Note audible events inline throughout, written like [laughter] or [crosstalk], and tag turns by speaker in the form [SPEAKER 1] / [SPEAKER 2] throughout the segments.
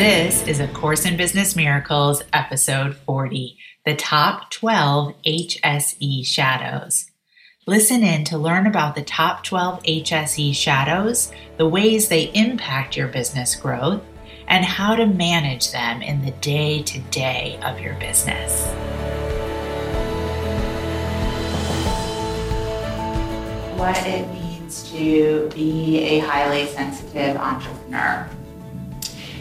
[SPEAKER 1] This is A Course in Business Miracles, episode 40 The Top 12 HSE Shadows. Listen in to learn about the top 12 HSE shadows, the ways they impact your business growth, and how to manage them in the day to day of your business. What it means to be a highly sensitive entrepreneur.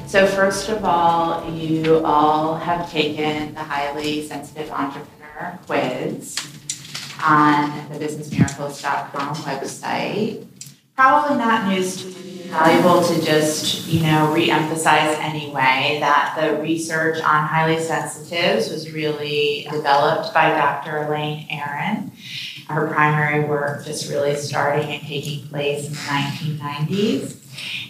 [SPEAKER 1] So, first of all, you all have taken the highly sensitive entrepreneur quiz on the businessmiracles.com website. Probably not news to you, valuable to just, you know, re-emphasize anyway that the research on highly sensitives was really developed by Dr. Elaine Aron. Her primary work just really starting and taking place in the 1990s.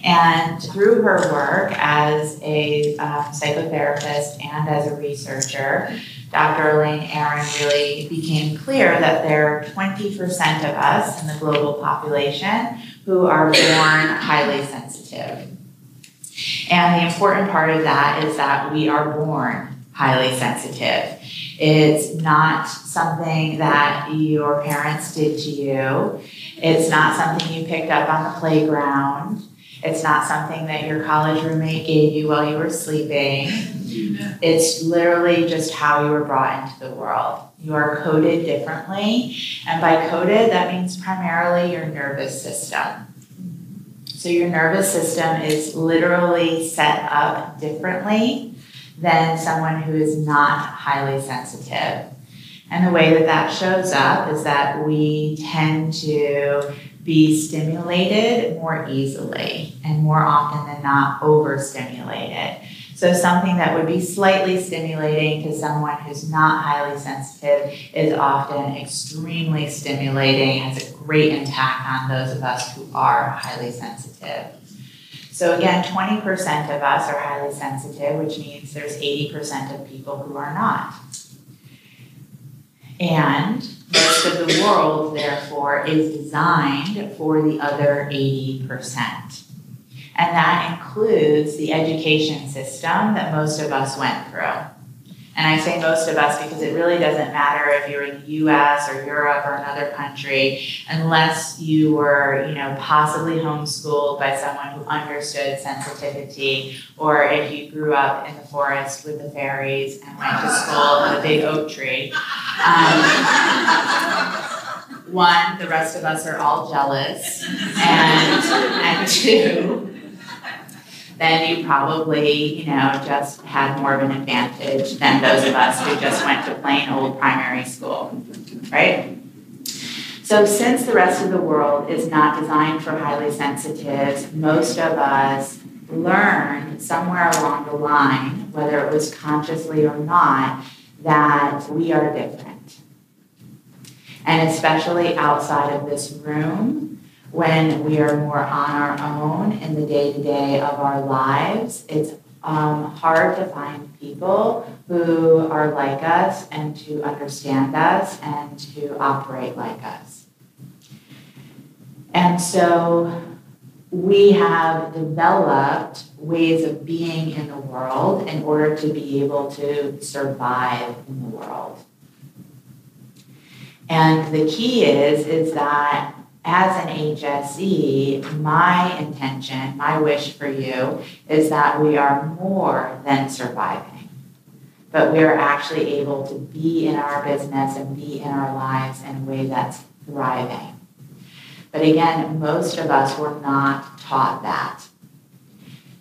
[SPEAKER 1] And through her work as a um, psychotherapist and as a researcher, Dr. Elaine Aron really became clear that there are 20% of us in the global population who are born highly sensitive. And the important part of that is that we are born highly sensitive. It's not something that your parents did to you. It's not something you picked up on the playground. It's not something that your college roommate gave you while you were sleeping. It's literally just how you were brought into the world. You are coded differently. And by coded, that means primarily your nervous system. So your nervous system is literally set up differently than someone who is not highly sensitive. And the way that that shows up is that we tend to be stimulated more easily and more often than not overstimulated. So, something that would be slightly stimulating to someone who's not highly sensitive is often extremely stimulating, has a great impact on those of us who are highly sensitive. So, again, 20% of us are highly sensitive, which means there's 80% of people who are not. And most of the world, therefore, is designed for the other 80% and that includes the education system that most of us went through. And I say most of us because it really doesn't matter if you're in the US or Europe or another country, unless you were, you know, possibly homeschooled by someone who understood sensitivity, or if you grew up in the forest with the fairies and went to school in a big oak tree. Um, one, the rest of us are all jealous, and, and two, then you probably, you know, just had more of an advantage than those of us who just went to plain old primary school, right? So, since the rest of the world is not designed for highly sensitives, most of us learned somewhere along the line, whether it was consciously or not, that we are different. And especially outside of this room, when we are more on our own in the day to day of our lives, it's um, hard to find people who are like us and to understand us and to operate like us. And so we have developed ways of being in the world in order to be able to survive in the world. And the key is, is that as an HSE, my intention, my wish for you is that we are more than surviving, but we are actually able to be in our business and be in our lives in a way that's thriving. But again, most of us were not taught that.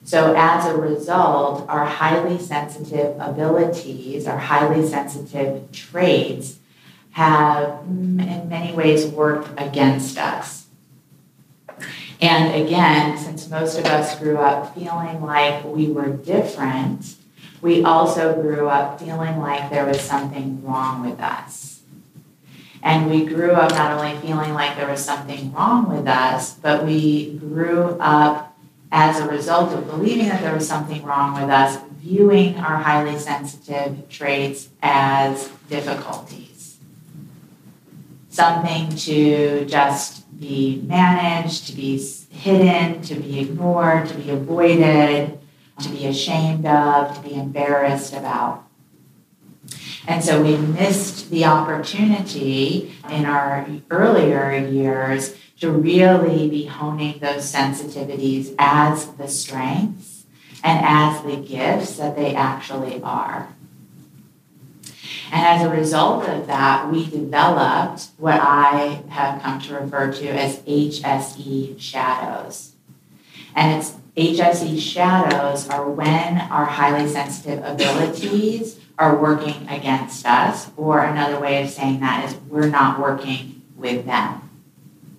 [SPEAKER 1] So as a result, our highly sensitive abilities, our highly sensitive traits have in many ways worked against us. And again, since most of us grew up feeling like we were different, we also grew up feeling like there was something wrong with us. And we grew up not only feeling like there was something wrong with us, but we grew up as a result of believing that there was something wrong with us, viewing our highly sensitive traits as difficulties. Something to just be managed, to be hidden, to be ignored, to be avoided, to be ashamed of, to be embarrassed about. And so we missed the opportunity in our earlier years to really be honing those sensitivities as the strengths and as the gifts that they actually are. And as a result of that, we developed what I have come to refer to as HSE shadows. And it's HSE shadows are when our highly sensitive abilities are working against us, or another way of saying that is we're not working with them,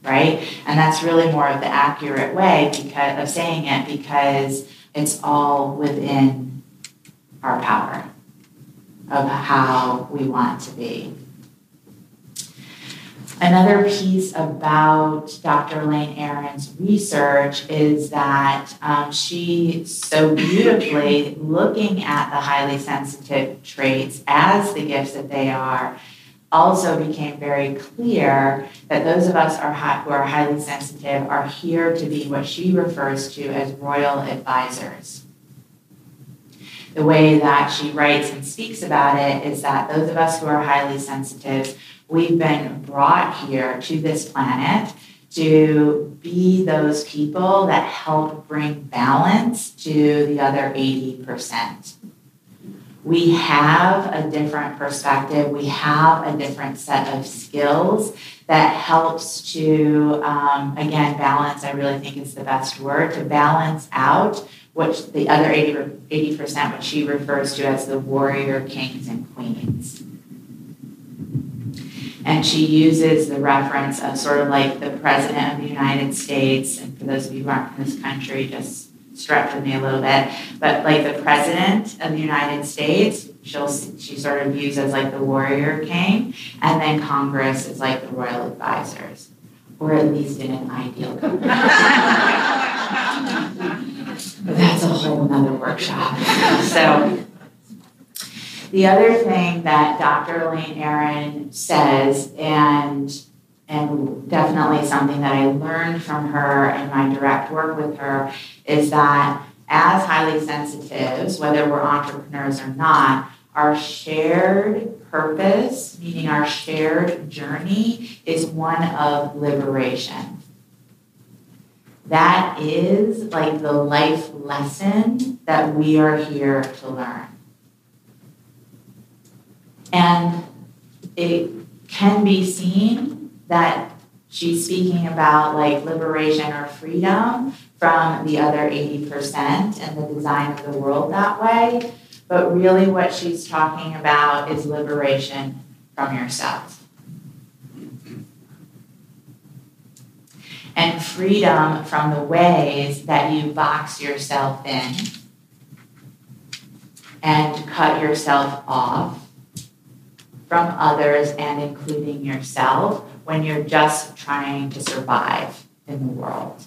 [SPEAKER 1] right? And that's really more of the accurate way because of saying it because it's all within our power of how we want to be. Another piece about Dr. Elaine Aron's research is that um, she so beautifully, looking at the highly sensitive traits as the gifts that they are, also became very clear that those of us are high, who are highly sensitive are here to be what she refers to as royal advisors. The way that she writes and speaks about it is that those of us who are highly sensitive We've been brought here to this planet to be those people that help bring balance to the other 80%. We have a different perspective, we have a different set of skills that helps to, um, again, balance, I really think is the best word, to balance out what the other 80, 80% which she refers to as the warrior kings and queens. And she uses the reference of sort of like the President of the United States. And for those of you who aren't from this country, just stretch with me a little bit. But like the President of the United States, she'll she sort of views as like the warrior king. And then Congress is like the royal advisors, or at least in an ideal. [laughs] [laughs] but that's a whole nother workshop. So the other thing that Dr. Elaine Aron says, and and definitely something that I learned from her in my direct work with her, is that as highly sensitives, whether we're entrepreneurs or not, our shared purpose, meaning our shared journey, is one of liberation. That is like the life lesson that we are here to learn. And it can be seen that she's speaking about like liberation or freedom from the other 80% and the design of the world that way. But really, what she's talking about is liberation from yourself. And freedom from the ways that you box yourself in and cut yourself off from others and including yourself when you're just trying to survive in the world.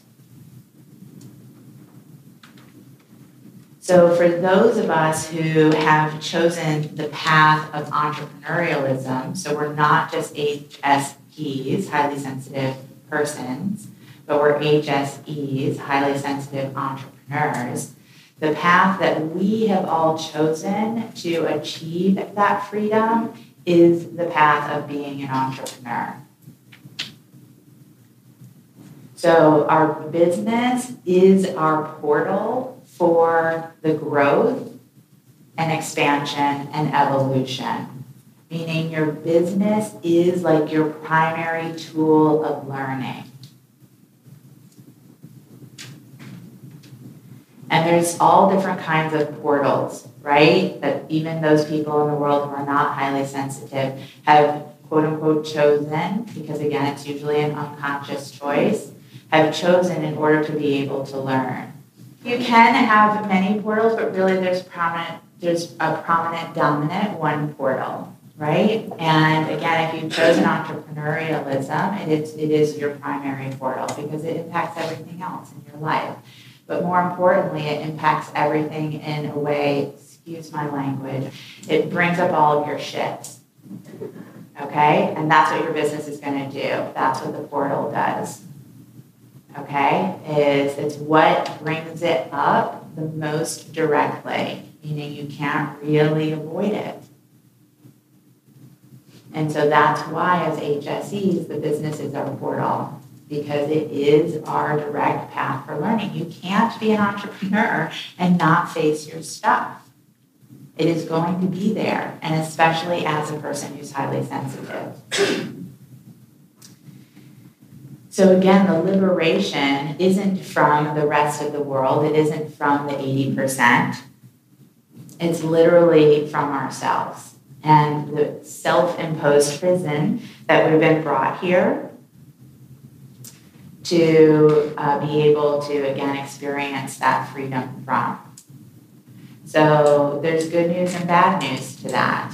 [SPEAKER 1] So, for those of us who have chosen the path of entrepreneurialism, so we're not just HSPs, highly sensitive persons, but we're HSEs, highly sensitive entrepreneurs, the path that we have all chosen to achieve that freedom is the path of being an entrepreneur. So, our business is our portal for the growth and expansion and evolution. Meaning, your business is like your primary tool of learning. And there's all different kinds of portals right? That even those people in the world who are not highly sensitive have quote unquote chosen, because again, it's usually an unconscious choice, have chosen in order to be able to learn. You can have many portals, but really there's prominent there's a prominent dominant one portal, right? And again, if you've chosen entrepreneurialism, it is, it is your primary portal because it impacts everything else in your life. But more importantly, it impacts everything in a way, excuse my language, it brings up all of your shit. Okay? And that's what your business is going to do. That's what the portal does. Okay? Is it's what brings it up the most directly, meaning you can't really avoid it. And so that's why, as HSEs, the business is our portal because it is our direct path for learning. You can't be an entrepreneur and not face your stuff. It is going to be there, and especially as a person who's highly sensitive. So, again, the liberation isn't from the rest of the world, it isn't from the 80%. It's literally from ourselves. And the self imposed prison that we've been brought here to uh, be able to, again, experience that freedom from. So there's good news and bad news to that.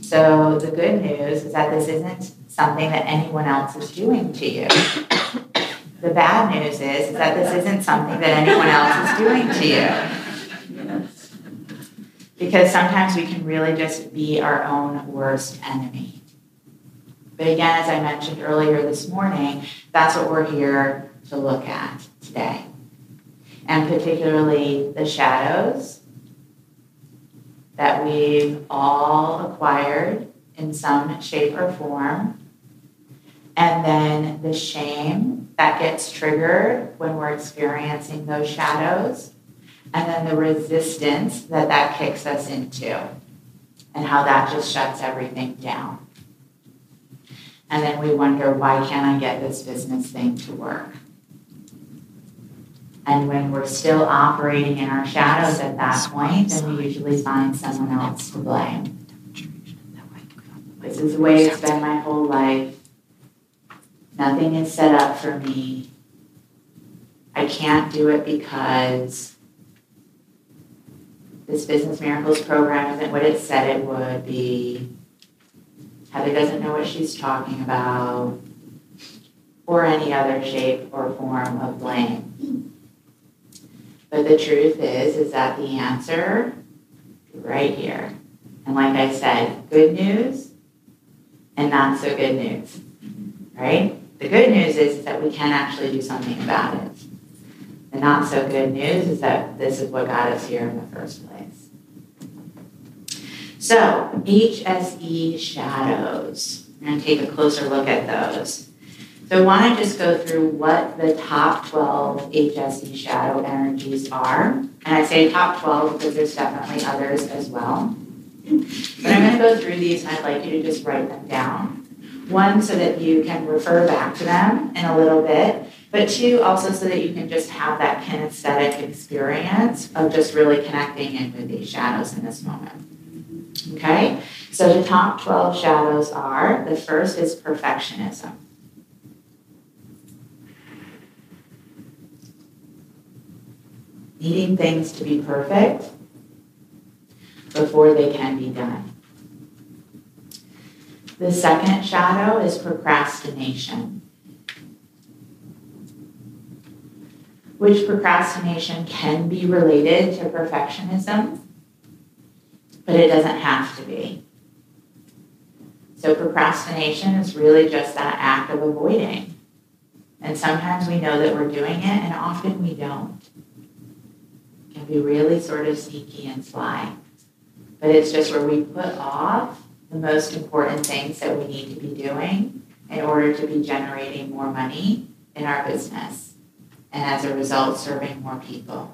[SPEAKER 1] So the good news is that this isn't something that anyone else is doing to you. The bad news is, is that this isn't something that anyone else is doing to you. Because sometimes we can really just be our own worst enemy. But again, as I mentioned earlier this morning, that's what we're here to look at today. And particularly the shadows that we've all acquired in some shape or form. And then the shame that gets triggered when we're experiencing those shadows. And then the resistance that that kicks us into, and how that just shuts everything down. And then we wonder, why can't I get this business thing to work? And when we're still operating in our shadows at that point, then we usually find someone else to blame. This is the way it's been my whole life. Nothing is set up for me. I can't do it because this Business Miracles program isn't what it said it would be. Heather doesn't know what she's talking about, or any other shape or form of blame. But the truth is, is that the answer right here. And like I said, good news and not so good news, right? The good news is that we can actually do something about it. The not so good news is that this is what got us here in the first place. So, HSE shadows. To take a closer look at those. So I want to just go through what the top 12 HSE shadow energies are. And I say top 12 because there's definitely others as well. But I'm going to go through these and I'd like you to just write them down. One, so that you can refer back to them in a little bit. But two, also so that you can just have that kinesthetic experience of just really connecting in with these shadows in this moment. Okay? So the top 12 shadows are the first is perfectionism. needing things to be perfect before they can be done. The second shadow is procrastination, which procrastination can be related to perfectionism, but it doesn't have to be. So, procrastination is really just that act of avoiding. And sometimes we know that we're doing it, and often we don't can be really sort of sneaky and sly. But it's just where we put off the most important things that we need to be doing in order to be generating more money in our business. And as a result, serving more people.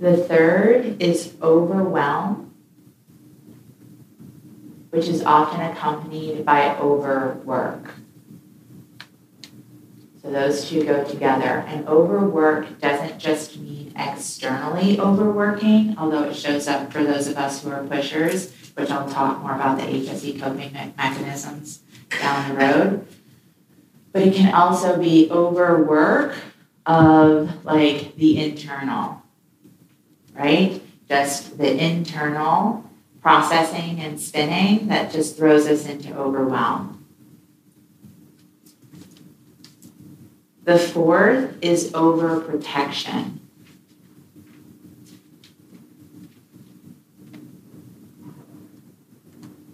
[SPEAKER 1] The third is overwhelm, which is often accompanied by overwork. So those two go together. And overwork doesn't just mean externally overworking, although it shows up for those of us who are pushers, which I'll talk more about the HSE coping mechanisms down the road. But it can also be overwork of like the internal. Right? Just the internal processing and spinning that just throws us into overwhelm. The fourth is overprotection.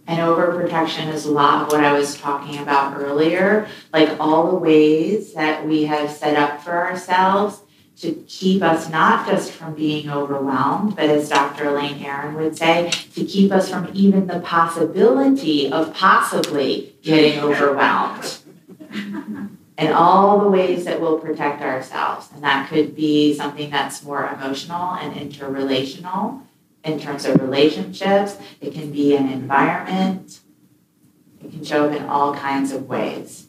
[SPEAKER 1] And overprotection is a lot of what I was talking about earlier, like all the ways that we have set up for ourselves to keep us not just from being overwhelmed, but as Dr. Elaine Aron would say, to keep us from even the possibility of possibly getting overwhelmed. and all the ways that we'll protect ourselves. And that could be something that's more emotional and interrelational in terms of relationships, it can be an environment, it can show up in all kinds of ways,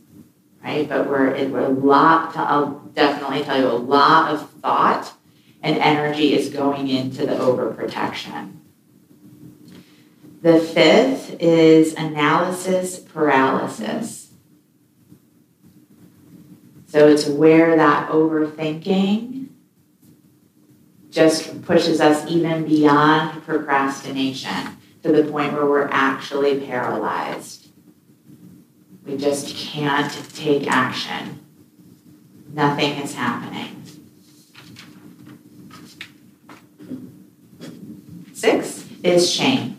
[SPEAKER 1] right? But we're, it, we're a lot, to, I'll definitely tell you, a lot of thought and energy is going into the overprotection. The fifth is analysis paralysis. So it's where that overthinking just pushes us even beyond procrastination to the point where we're actually paralyzed. We just can't take action. Nothing is happening. Six is shame.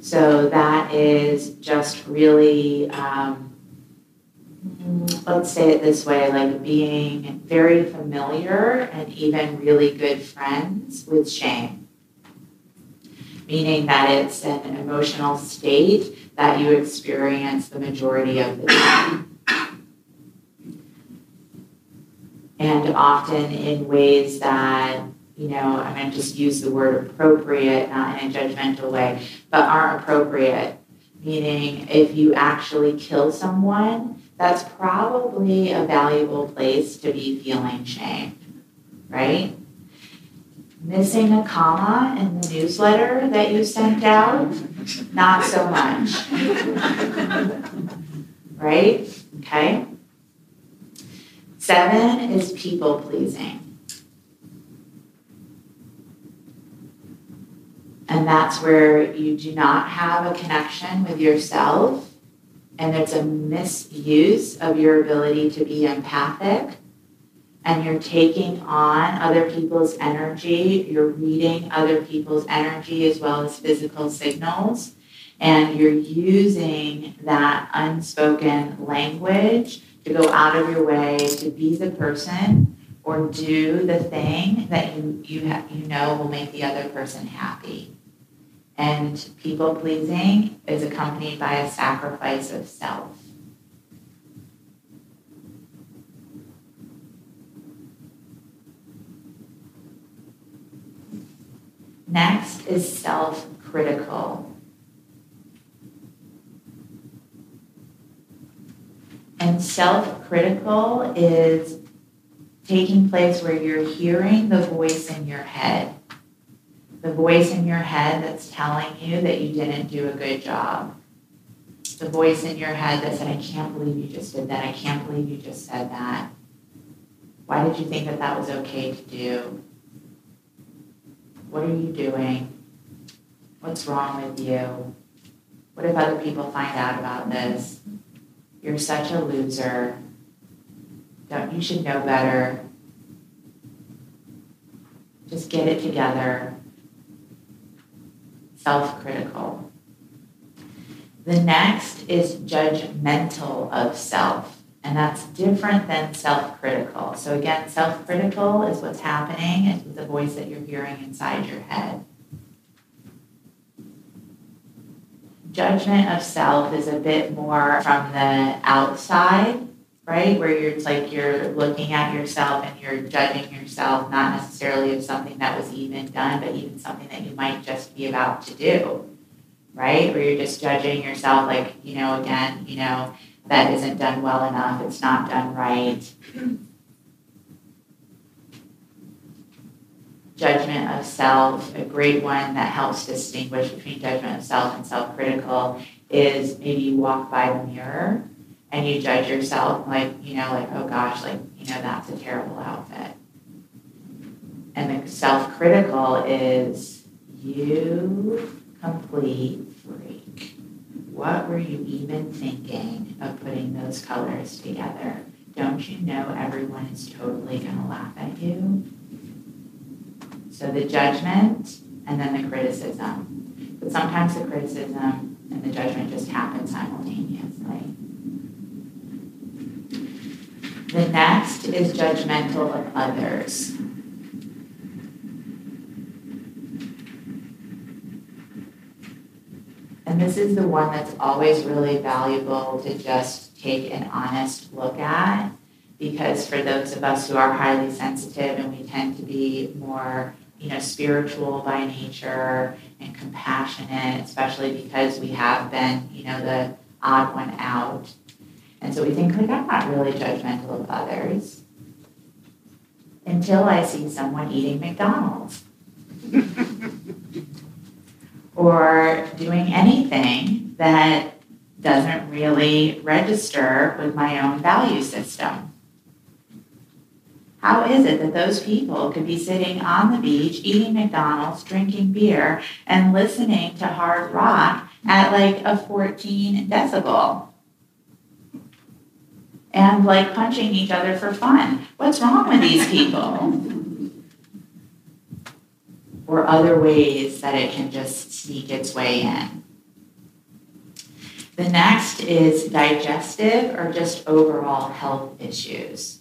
[SPEAKER 1] So that is just really um, let's say it this way, like being very familiar and even really good friends with shame. Meaning that it's an emotional state that you experience the majority of the time. And often in ways that, you know, I'm going to just use the word appropriate, not in a judgmental way, but aren't appropriate. Meaning, if you actually kill someone, that's probably a valuable place to be feeling shame, right? Missing a comma in the newsletter that you sent out, not so much. right? Okay. Seven is people pleasing. And that's where you do not have a connection with yourself and it's a misuse of your ability to be empathic and you're taking on other people's energy, you're reading other people's energy as well as physical signals, and you're using that unspoken language to go out of your way to be the person or do the thing that you, you, you know will make the other person happy. And people pleasing is accompanied by a sacrifice of self. Next is self critical. And self critical is taking place where you're hearing the voice in your head the voice in your head that's telling you that you didn't do a good job. The voice in your head that said, I can't believe you just did that. I can't believe you just said that. Why did you think that that was okay to do? What are you doing? What's wrong with you? What if other people find out about this? You're such a loser. Don't you should know better. Just get it together self critical. The next is judgmental of self, and that's different than self critical. So, again, self critical is what's happening, it's the voice that you're hearing inside your head. Judgment of self is a bit more from the outside right? Where you're like you're looking at yourself and you're judging yourself, not necessarily of something that was even done, but even something that you might just be about to do, right? Where you're just judging yourself, like, you know, again, you know, that isn't done well enough, it's not done right. Judgment of self, a great one that helps distinguish between judgment of self and self critical is maybe you walk by the mirror and you judge yourself like, you know, like, oh gosh, like, you know, that's a terrible outfit. And the self critical is you complete freak. What were you even thinking of putting those colors together? Don't you know everyone is totally going to laugh at you? So the judgment and then the criticism. But sometimes the criticism and the judgment just happen simultaneously. The next is judgmental of others. And this is the one that's always really valuable to just take an honest look at because for those of us who are highly sensitive and we tend to be more you know spiritual by nature and compassionate especially because we have been you know the odd one out. And so we think like i'm not really judgmental of others until i see someone eating mcdonald's [laughs] or doing anything that doesn't really register with my own value system. How is it that those people could be sitting on the beach, eating McDonald's, drinking beer, and listening to hard rock at like a 14 decibel? And like punching each other for fun. What's wrong with these people? Or other ways that it can just sneak its way in. The next is digestive or just overall health issues.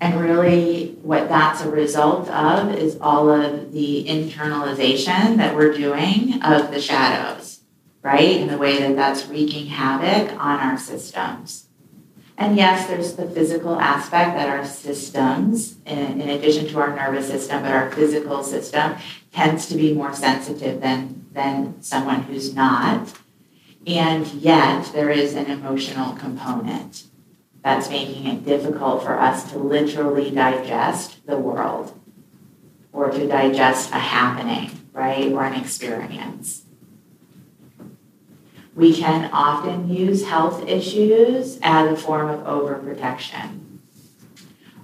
[SPEAKER 1] And really, what that's a result of is all of the internalization that we're doing of the shadows, right? And the way that that's wreaking havoc on our systems. And yes, there's the physical aspect that our systems, in, in, addition to our nervous system, but our physical system tends to be more sensitive than, than someone who's not. And yet, there is an emotional component that's making it difficult for us to literally digest the world or to digest a happening, right, or an experience. We can often use health issues as a form of overprotection.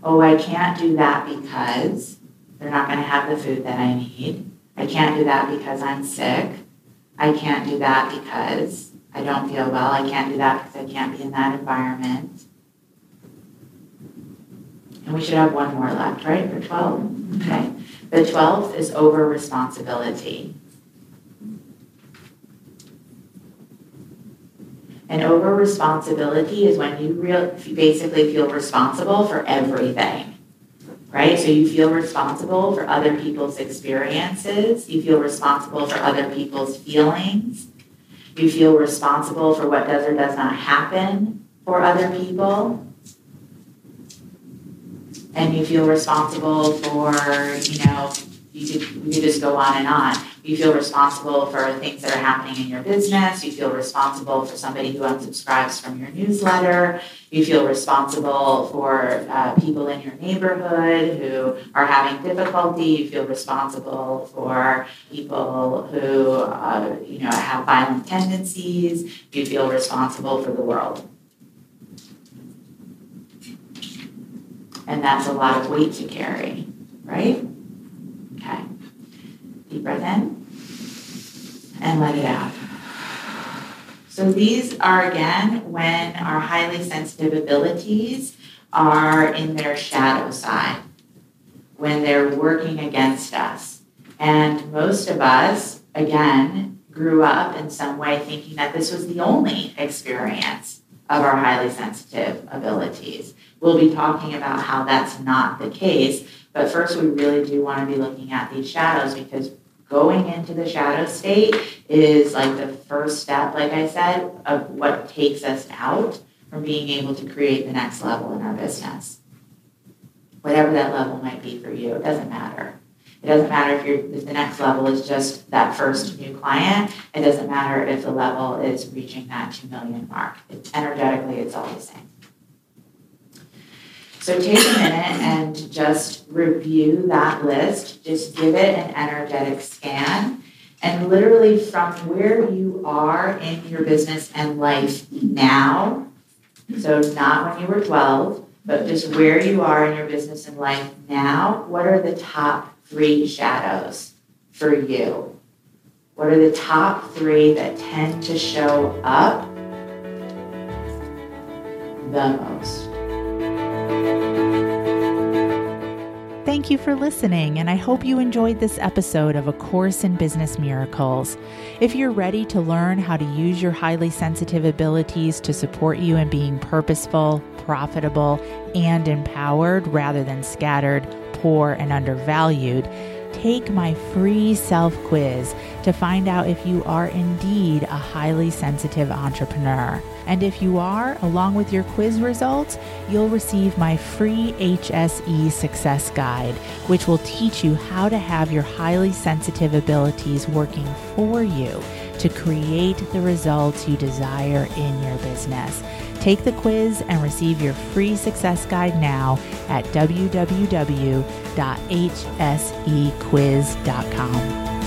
[SPEAKER 1] Oh, I can't do that because they're not going to have the food that I need. I can't do that because I'm sick. I can't do that because I don't feel well. I can't do that because I can't be in that environment. And we should have one more left, right, for 12? Mm-hmm. Okay. The 12th is over responsibility. And over responsibility is when you, you basically feel responsible for everything, right? So you feel responsible for other people's experiences, you feel responsible for other people's feelings, you feel responsible for what does or does not happen for other people. And you feel responsible for, you know, you could, you could just go on and on. You feel responsible for things that are happening in your business. You feel responsible for somebody who unsubscribes from your newsletter. You feel responsible for uh, people in your neighborhood who are having difficulty. You feel responsible for people who, uh, you know, have violent tendencies. You feel responsible for the world. And that's a lot of weight to carry, right? Deep breath in and let it out. So these are again when our highly sensitive abilities are in their shadow side, when they're working against us. And most of us, again, grew up in some way thinking that this was the only experience of our highly sensitive abilities. We'll be talking about how that's not the case but first, we really do want to be looking at these shadows because going into the shadow state is like the first step, like I said, of what takes us out from being able to create the next level in our business. Whatever that level might be for you, it doesn't matter. It doesn't matter if, you're, if the next level is just that first new client. It doesn't matter if the level is reaching that 2 million mark. It, energetically, it's all the same. So take a minute and just review that list. Just give it an energetic scan. And literally from where you are in your business and life now, so not when you were 12, but just where you are in your business and life now, what are the top three shadows for you? What are the top three that tend to show up the most?
[SPEAKER 2] Thank you for listening, and I hope you enjoyed this episode of A Course in Business Miracles. If you're ready to learn how to use your highly sensitive abilities to support you in being purposeful, profitable, and empowered rather than scattered, poor, and undervalued, take my free self quiz to find out if you are indeed a highly sensitive entrepreneur. And if you are, along with your quiz results, you'll receive my free HSE Success Guide, which will teach you how to have your highly sensitive abilities working for you to create the results you desire in your business. Take the quiz and receive your free success guide now at www.hsequiz.com.